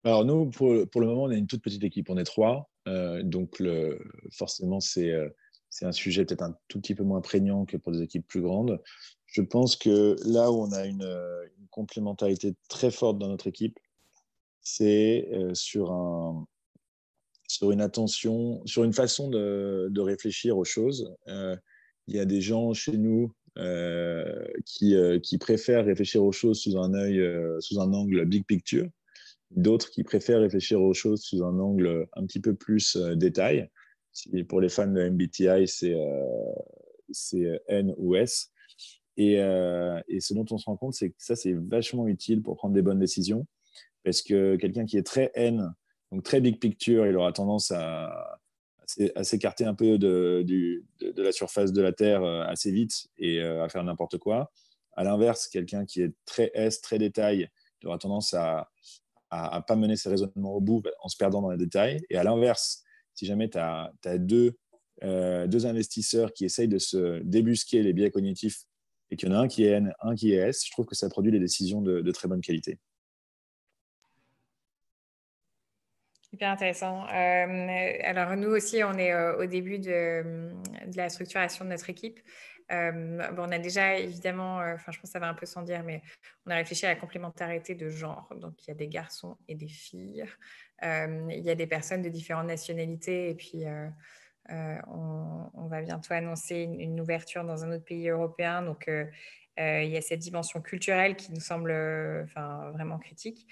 Alors nous, pour, le moment, on est une toute petite équipe, on est trois. donc forcément, c'est c'est un sujet peut-être un tout petit peu moins prégnant que pour des équipes plus grandes. Je pense que là où on a une, complémentarité très forte dans notre équipe, c'est euh, sur, un, sur une attention, sur une façon de, réfléchir aux choses. Euh, il y a des gens chez nous euh, qui, qui, préfèrent réfléchir aux choses sous un œil, sous un angle big picture, d'autres qui préfèrent réfléchir aux choses sous un angle un petit peu plus détail pour les fans de MBTI, c'est euh, N ou S. Et, euh, ce dont on se rend compte, c'est que ça, c'est vachement utile pour prendre des bonnes décisions. Parce que quelqu'un qui est très N, donc très big picture, il aura tendance à, à s'écarter un peu de, la surface de la Terre euh, assez vite et à faire n'importe quoi. À l'inverse, quelqu'un qui est très S, très détail, il aura tendance à ne pas mener ses raisonnements au bout en se perdant dans les détails. Et à l'inverse, si jamais tu as, deux, euh, deux investisseurs qui essayent de se débusquer les biais cognitifs et qu'il y en a un qui est N, un qui est S, je trouve que ça produit des décisions de, très bonne qualité. Hyper intéressant. alors nous aussi, on est au début de, de, la structuration de notre équipe. Bon, on a déjà évidemment, enfin je pense que ça va un peu sans dire, mais on a réfléchi à la complémentarité de genre. Donc il y a des garçons et des filles. il y a des personnes de différentes nationalités et puis on, va bientôt annoncer une, ouverture dans un autre pays européen. Donc il y a cette dimension culturelle qui nous semble vraiment critique.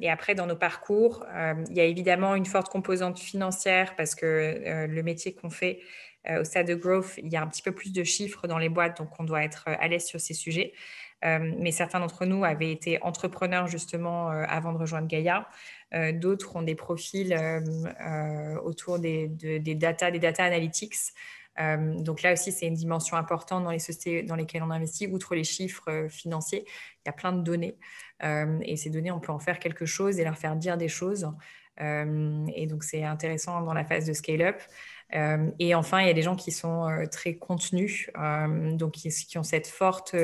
Et après, dans nos parcours, il y a évidemment une forte composante financière parce que le métier qu'on fait au stade de growth, il y a un petit peu plus de chiffres dans les boîtes, donc on doit être à l'aise sur ces sujets. mais certains d'entre nous avaient été entrepreneurs justement avant de rejoindre Gaïa. D'autres ont des profils autour des, des, data, des data analytics. donc là aussi, c'est une dimension importante dans les sociétés dans lesquelles on investit. Outre les chiffres financiers, il y a plein de données. et ces données, on peut en faire quelque chose et leur faire dire des choses. et donc, c'est intéressant dans la phase de scale-up. Et enfin, il y a des gens qui sont très contenus, donc qui, ont cette forte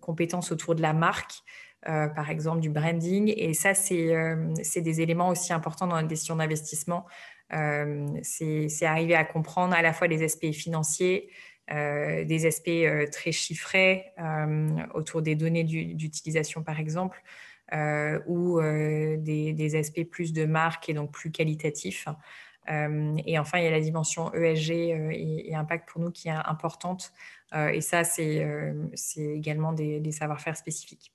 compétence autour de la marque. par exemple du branding. Et ça, c'est des éléments aussi importants dans la décision d'investissement. c'est arriver à comprendre à la fois les aspects financiers, euh, des aspects euh, très chiffrés euh, autour des données d'utilisation, par exemple, ou des, aspects plus de marque et donc plus qualitatifs. Et enfin, il y a la dimension ESG et, impact pour nous qui est importante. et ça, c'est également des, savoir-faire spécifiques.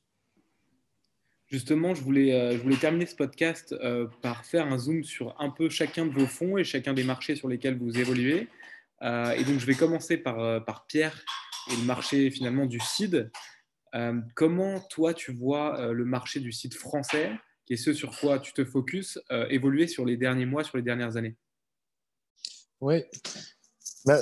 Justement, je voulais, terminer ce podcast par faire un zoom sur un peu chacun de vos fonds et chacun des marchés sur lesquels vous évoluez. Euh, et donc, je vais commencer par, euh, par Pierre et le marché finalement du CID. Euh, comment toi, tu vois le marché du CID français, est ce sur quoi tu te focuses, évoluer sur les derniers mois, sur les dernières années Oui. Bah,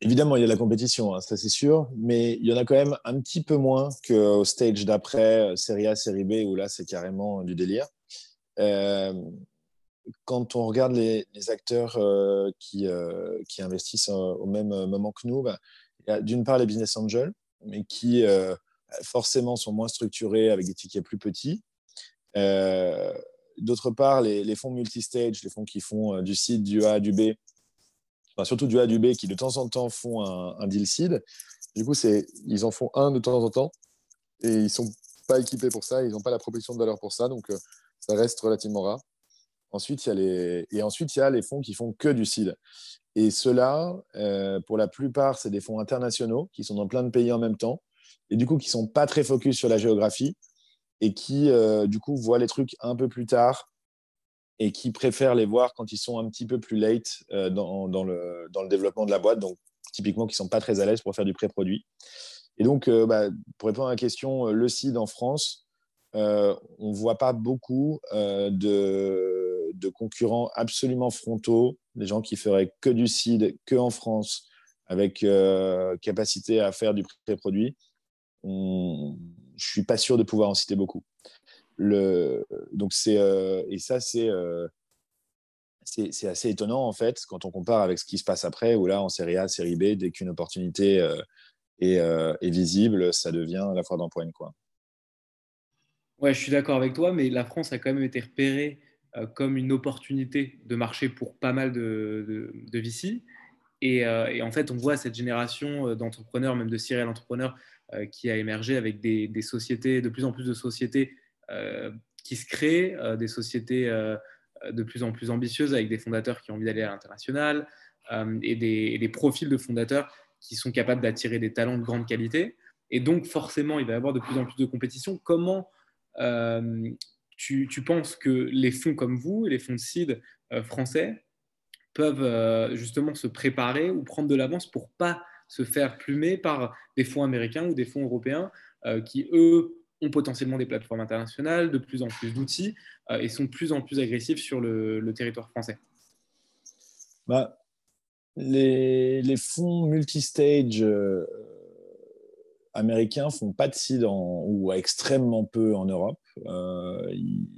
évidemment, il y a la compétition, hein, ça c'est sûr, mais il y en a quand même un petit peu moins qu'au stage d'après, série A, série B, où là c'est carrément du délire quand on regarde les, acteurs euh, qui, euh, qui, investissent au même moment que nous, bah, il y a d'une part les business angels, mais qui euh, forcément sont moins structurés avec des tickets plus petits. D'autre part, les, fonds multistage, les fonds qui font du seed, du A, du B, surtout du A, du B, qui de temps en temps font un, deal seed. Du coup, ils en font un de temps en temps et ils ne sont pas équipés pour ça, ils n'ont pas la proposition de valeur pour ça, donc ça reste relativement rare. Ensuite, il y a les... Et ensuite, il y a les fonds qui font que du seed. Et ceux-là, euh, pour la plupart, c'est des fonds internationaux qui sont dans plein de pays en même temps et du coup qui ne sont pas très focus sur la géographie et qui, euh, du coup, voient les trucs un peu plus tard et qui préfèrent les voir quand ils sont un petit peu plus late euh, dans, dans, le, dans, le, développement de la boîte, donc typiquement qui ne sont pas très à l'aise pour faire du pré-produit. Et donc, bah, pour répondre à la question, le seed en France, on ne voit pas beaucoup de de concurrents absolument frontaux, des gens qui feraient que du seed, que en France, avec euh, capacité à faire du pré-produit, je suis pas sûr de pouvoir en citer beaucoup. Donc c'est euh, et ça euh, c'est c'est assez étonnant en fait quand on compare avec ce qui se passe après où là en série A, série B, dès qu'une opportunité est, est, visible, ça devient la fois d'empoigne quoi. Ouais, je suis d'accord avec toi, mais la France a quand même été repérée euh, comme une opportunité de marché pour pas mal de, de, VC. Euh, et, en fait, on voit cette génération euh, d'entrepreneurs, même de serial entrepreneurs, qui a émergé avec des, sociétés, de plus en plus de sociétés qui se créent, des sociétés de plus en plus ambitieuses avec des fondateurs qui ont envie d'aller à l'international et des, profils de fondateurs qui sont capables d'attirer des talents de grande qualité. Et donc, forcément, il va y avoir de plus en plus de compétition. Comment tu, penses que les fonds comme vous, les fonds de seed euh, français, peuvent euh, justement se préparer ou prendre de l'avance pour pas se faire plumer par des fonds américains ou des fonds européens euh, qui, eux, ont potentiellement des plateformes internationales, de plus en plus d'outils et sont de plus en plus agressifs sur le, territoire français bah, les, fonds multistage américains font pas de seed ou extrêmement peu en Europe. Euh, ils,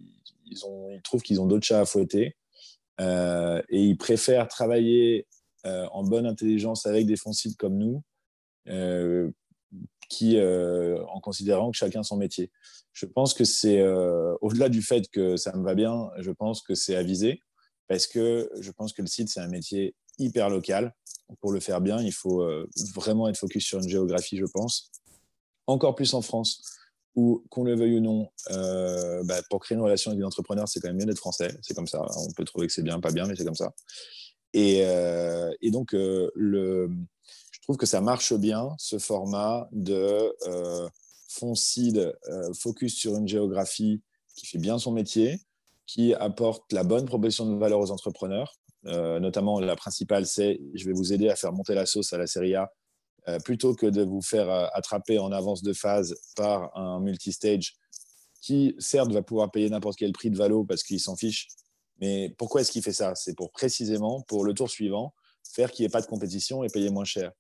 trouvent qu'ils ont d'autres chats à fouetter euh, et ils préfèrent travailler euh, en bonne intelligence avec des fonds comme nous qui, en considérant que chacun son métier. Je pense que c'est, au-delà du fait que ça me va bien, je pense que c'est avisé, parce que je pense que le site, c'est un métier hyper local. Pour le faire bien, il faut vraiment être focus sur une géographie, je pense. Encore plus en France, où, qu'on le veuille ou non, bah, pour créer une relation avec des entrepreneurs, c'est quand même bien d'être français. C'est comme ça. On peut trouver que c'est bien, pas bien, mais c'est comme ça. Et, et donc, le, trouve que ça marche bien, ce format de euh, seed, euh, focus sur une géographie qui fait bien son métier, qui apporte la bonne proposition de valeur aux entrepreneurs. Euh, notamment, la principale, c'est je vais vous aider à faire monter la sauce à la série A euh, plutôt que de vous faire attraper en avance de phase par un multistage qui, certes, va pouvoir payer n'importe quel prix de valo parce qu'il s'en fiche. Mais pourquoi est-ce qu'il fait ça? C'est pour précisément, pour le tour suivant, faire qu'il n'y ait pas de compétition et payer moins cher.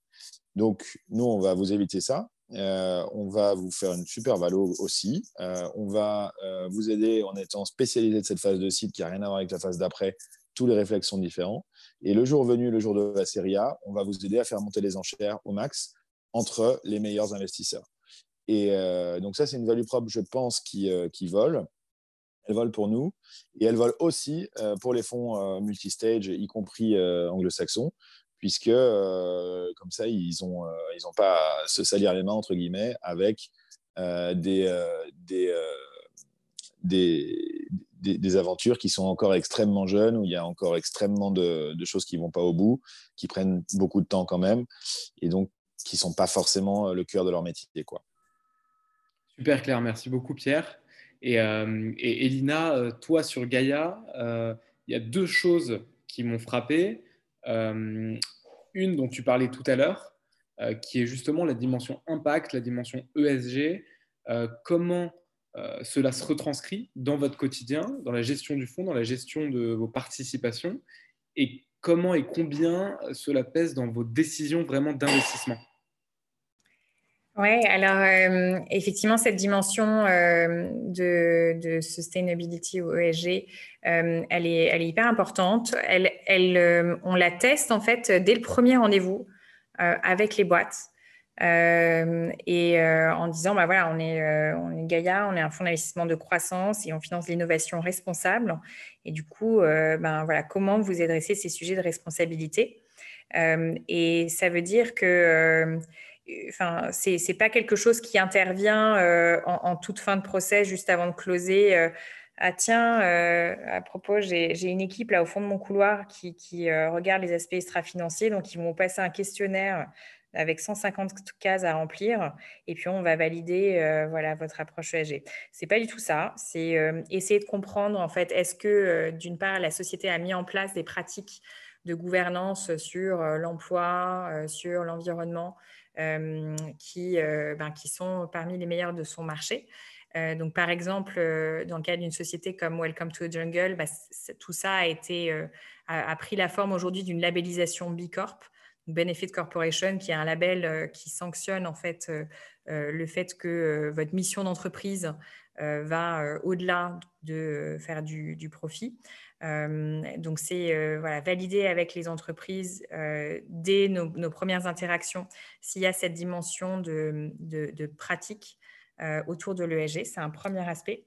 Donc, nous, on va vous éviter ça. Euh, on va vous faire une super valo aussi. Euh, on va euh, vous aider en étant spécialisé de cette phase de site qui n'a rien à voir avec la phase d'après. Tous les réflexes sont différents. Et le jour venu, le jour de la série A, on va vous aider à faire monter les enchères au max entre les meilleurs investisseurs. Et donc ça, c'est une value propre, je pense, qui, qui vole. Elle vole pour nous et elle vole aussi pour les fonds multistage, y compris anglo-saxons, puisque euh, comme ça, ils n'ont euh, pas à se salir les mains, entre guillemets, avec euh, des, des, aventures qui sont encore extrêmement jeunes, où il y a encore extrêmement de, de choses qui ne vont pas au bout, qui prennent beaucoup de temps quand même, et donc qui ne sont pas forcément le cœur de leur métier. Quoi. Super clair, merci beaucoup Pierre. Et, et Elina, toi sur Gaïa, il y a deux choses qui m'ont frappé. Euh, une dont tu parlais tout à l'heure, euh, qui est justement la dimension impact, la dimension ESG. Euh, comment cela se retranscrit dans votre quotidien, dans la gestion du fonds, dans la gestion de vos participations, et comment et combien cela pèse dans vos décisions vraiment d'investissement? Oui, alors euh, effectivement, cette dimension euh, de, sustainability ou ESG, euh, elle, est, hyper importante. Elle, on la teste en fait dès le premier rendez-vous avec les boîtes. et en disant, bah voilà, on est, on est Gaïa, on est un fonds d'investissement de croissance et on finance l'innovation responsable. Et du coup, ben voilà, comment vous adressez ces sujets de responsabilité? Et ça veut dire que enfin, c'est pas quelque chose qui intervient euh, en, toute fin de procès, juste avant de closer. Euh, ah tiens, euh, à propos, j'ai une équipe là au fond de mon couloir qui, regarde les aspects extra-financiers, donc ils vont passer un questionnaire avec 150 cases à remplir, et puis on va valider voilà votre approche ESG. C'est pas du tout ça. C'est essayer de comprendre en fait, est-ce que d'une part la société a mis en place des pratiques de gouvernance sur l'emploi, sur l'environnement, qui, euh, ben, qui sont parmi les meilleurs de son marché. Euh, donc, par exemple, dans le cas d'une société comme Welcome to the Jungle, bah, tout ça a, pris la forme aujourd'hui d'une labellisation B Corp, Benefit Corporation, qui est un label qui sanctionne en fait le fait que votre mission d'entreprise va au-delà de faire du profit. Donc, c'est valider avec les entreprises dès nos, premières interactions s'il y a cette dimension de, pratique autour de l'ESG. C'est un premier aspect.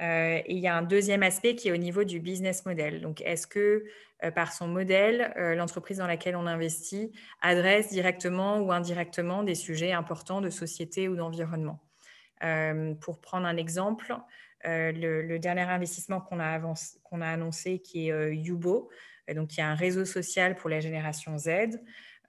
et il y a un deuxième aspect qui est au niveau du business model. Donc, est-ce que par son modèle, l'entreprise dans laquelle on investit adresse directement ou indirectement des sujets importants de société ou d'environnement? Pour prendre un exemple, euh, le, dernier investissement qu'on a, annoncé, qui est euh, Yubo, euh, donc qui est un réseau social pour la génération Z.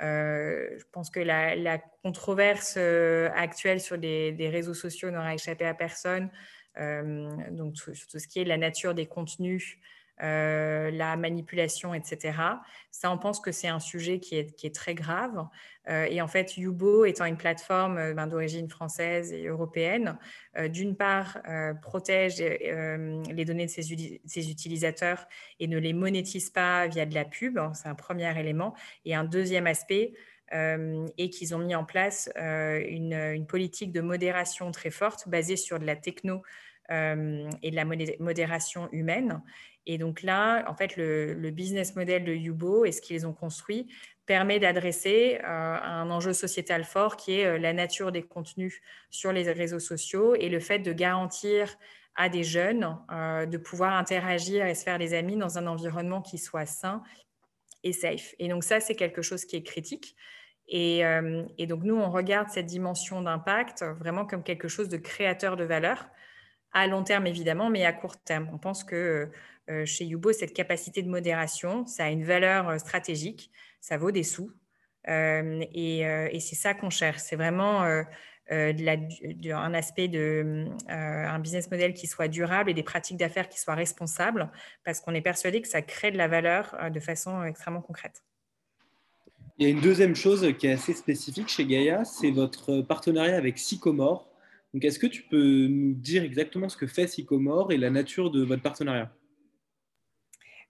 je pense que la, controverse actuelle sur des réseaux sociaux n'aura échappé à personne. donc, sur ce qui est la nature des contenus, euh, la manipulation, etc. Ça, on pense que c'est un sujet qui est, très grave. Euh, et en fait, Yubo étant une plateforme euh, ben, d'origine française et européenne, d'une part, protège les données de ses, utilisateurs et ne les monétise pas via de la pub. C'est un premier élément. Et un deuxième aspect, et qu'ils ont mis en place une, une, politique de modération très forte basée sur de la techno et de la modération humaine. Et donc là, en fait, le, business model de Yubo et ce qu'ils ont construit permet d'adresser un enjeu sociétal fort qui est la nature des contenus sur les réseaux sociaux et le fait de garantir à des jeunes de pouvoir interagir et se faire des amis dans un environnement qui soit sain et safe. Et donc ça, c'est quelque chose qui est critique. Et, donc nous, on regarde cette dimension d'impact vraiment comme quelque chose de créateur de valeur, à long terme évidemment, mais à court terme. On pense que euh, chez Yubo, cette capacité de modération, ça a une valeur euh, stratégique, ça vaut des sous. Euh, et, c'est ça qu'on cherche. C'est vraiment un aspect de un business model qui soit durable et des pratiques d'affaires qui soient responsables, parce qu'on est persuadé que ça crée de la valeur de façon extrêmement concrète. Il y a une deuxième chose qui est assez spécifique chez Gaia, c'est votre partenariat avec Sycomore. Donc, est-ce que tu peux nous dire exactement ce que fait Sycomore et la nature de votre partenariat?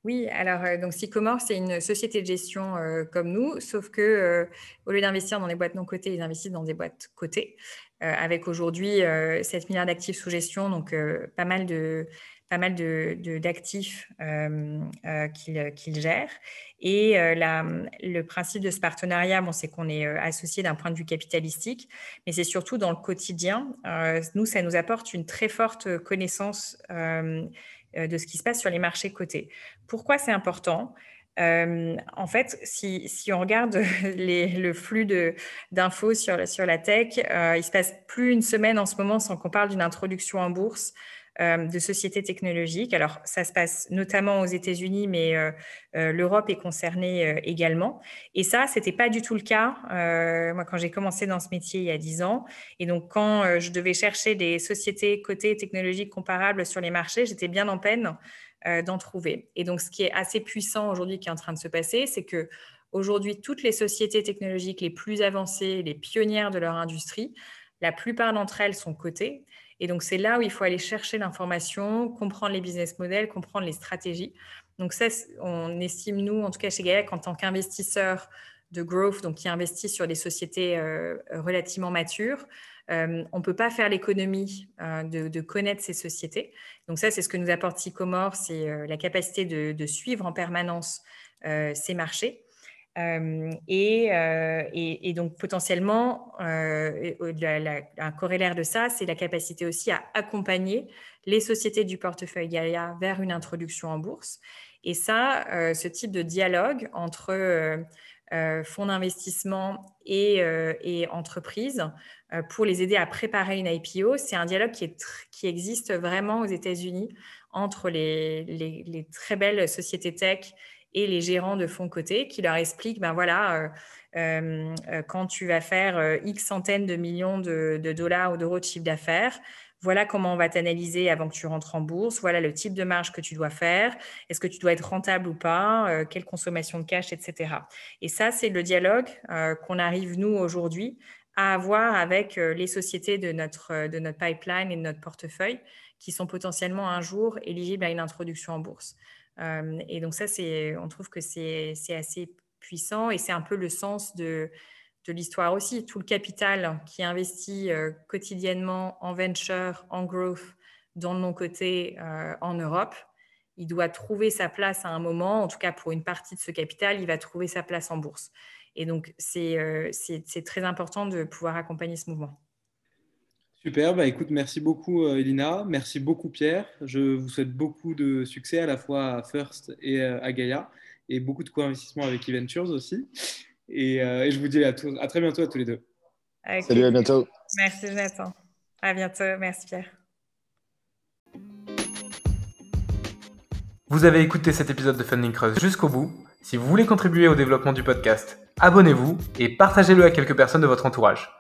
Oui, alors euh, donc Sycomore, c'est une société de gestion euh, comme nous, sauf que euh, au lieu d'investir dans des boîtes non cotées, ils investissent dans des boîtes cotées, avec aujourd'hui 7 milliards d'actifs sous gestion, donc pas mal de pas mal d'actifs de, qu'ils gèrent. Et la, le principe de ce partenariat, bon, c'est qu'on est associé d'un point de vue capitalistique, mais c'est surtout dans le quotidien. nous, ça nous apporte une très forte connaissance euh, de ce qui se passe sur les marchés cotés. Pourquoi c'est important? Euh, en fait, si, on regarde <laughs> le flux d'infos sur, sur la tech, euh, il se passe plus une semaine en ce moment sans qu'on parle d'une introduction en bourse euh, de sociétés technologiques. Alors, ça se passe notamment aux États-Unis, mais euh, euh, l'Europe est concernée également. Et ça, ce n'était pas du tout le cas, moi, quand j'ai commencé dans ce métier il y a 10 ans. Et donc, quand je devais chercher des sociétés cotées technologiques comparables sur les marchés, j'étais bien en peine d'en trouver. Et donc, ce qui est assez puissant aujourd'hui qui est en train de se passer, c'est que aujourd'hui, toutes les sociétés technologiques les plus avancées, les pionnières de leur industrie, la plupart d'entre elles sont cotées. Et donc, c'est là où il faut aller chercher l'information, comprendre les business models, comprendre les stratégies. Donc, ça, on estime, nous, en tout cas chez GAEC, en tant qu'investisseur de growth, donc qui investit sur des sociétés euh, relativement matures, euh, on ne peut pas faire l'économie euh, de, connaître ces sociétés. Donc ça, c'est ce que nous apporte Sycomore, c'est la capacité de, suivre en permanence ces marchés euh, euh, et, donc potentiellement, euh, un corollaire de ça, c'est la capacité aussi à accompagner les sociétés du portefeuille Gaia vers une introduction en bourse. Et ça, ce type de dialogue entre fonds d'investissement et, entreprises pour les aider à préparer une IPO, c'est un dialogue qui, existe vraiment aux États-Unis entre les, très belles sociétés tech et les gérants de fonds cotés qui leur expliquent, ben voilà, euh, euh, quand tu vas faire euh, X centaines de millions de, dollars ou d'euros de chiffre d'affaires, voilà comment on va t'analyser avant que tu rentres en bourse, voilà le type de marge que tu dois faire, est-ce que tu dois être rentable ou pas, quelle consommation de cash, etc. Et ça, c'est le dialogue qu'on arrive, nous, aujourd'hui, à avoir avec les sociétés de notre, de notre pipeline et de notre portefeuille qui sont potentiellement un jour éligibles à une introduction en bourse. Euh, et donc ça, on trouve que c'est, assez puissant et c'est un peu le sens de, l'histoire aussi. Tout le capital qui investit euh, quotidiennement en venture, en growth, dans le non-côté euh, en Europe, il doit trouver sa place à un moment, en tout cas pour une partie de ce capital, il va trouver sa place en bourse. Et donc, c'est, c'est très important de pouvoir accompagner ce mouvement. Super, bah écoute, merci beaucoup euh, Elina, merci beaucoup Pierre. Je vous souhaite beaucoup de succès à la fois à First et euh, à Gaia et beaucoup de co-investissement avec eVentures aussi. Et, euh, et, je vous dis à, très bientôt à tous les deux. Salut, à bientôt. Merci Jonathan. À bientôt, merci Pierre. Vous avez écouté cet épisode de Funding Cross jusqu'au bout. Si vous voulez contribuer au développement du podcast, abonnez-vous et partagez-le à quelques personnes de votre entourage.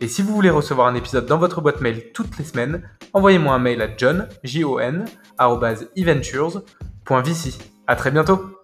Et si vous voulez recevoir un épisode dans votre boîte mail toutes les semaines, envoyez-moi un mail à john, j -O -N, À très bientôt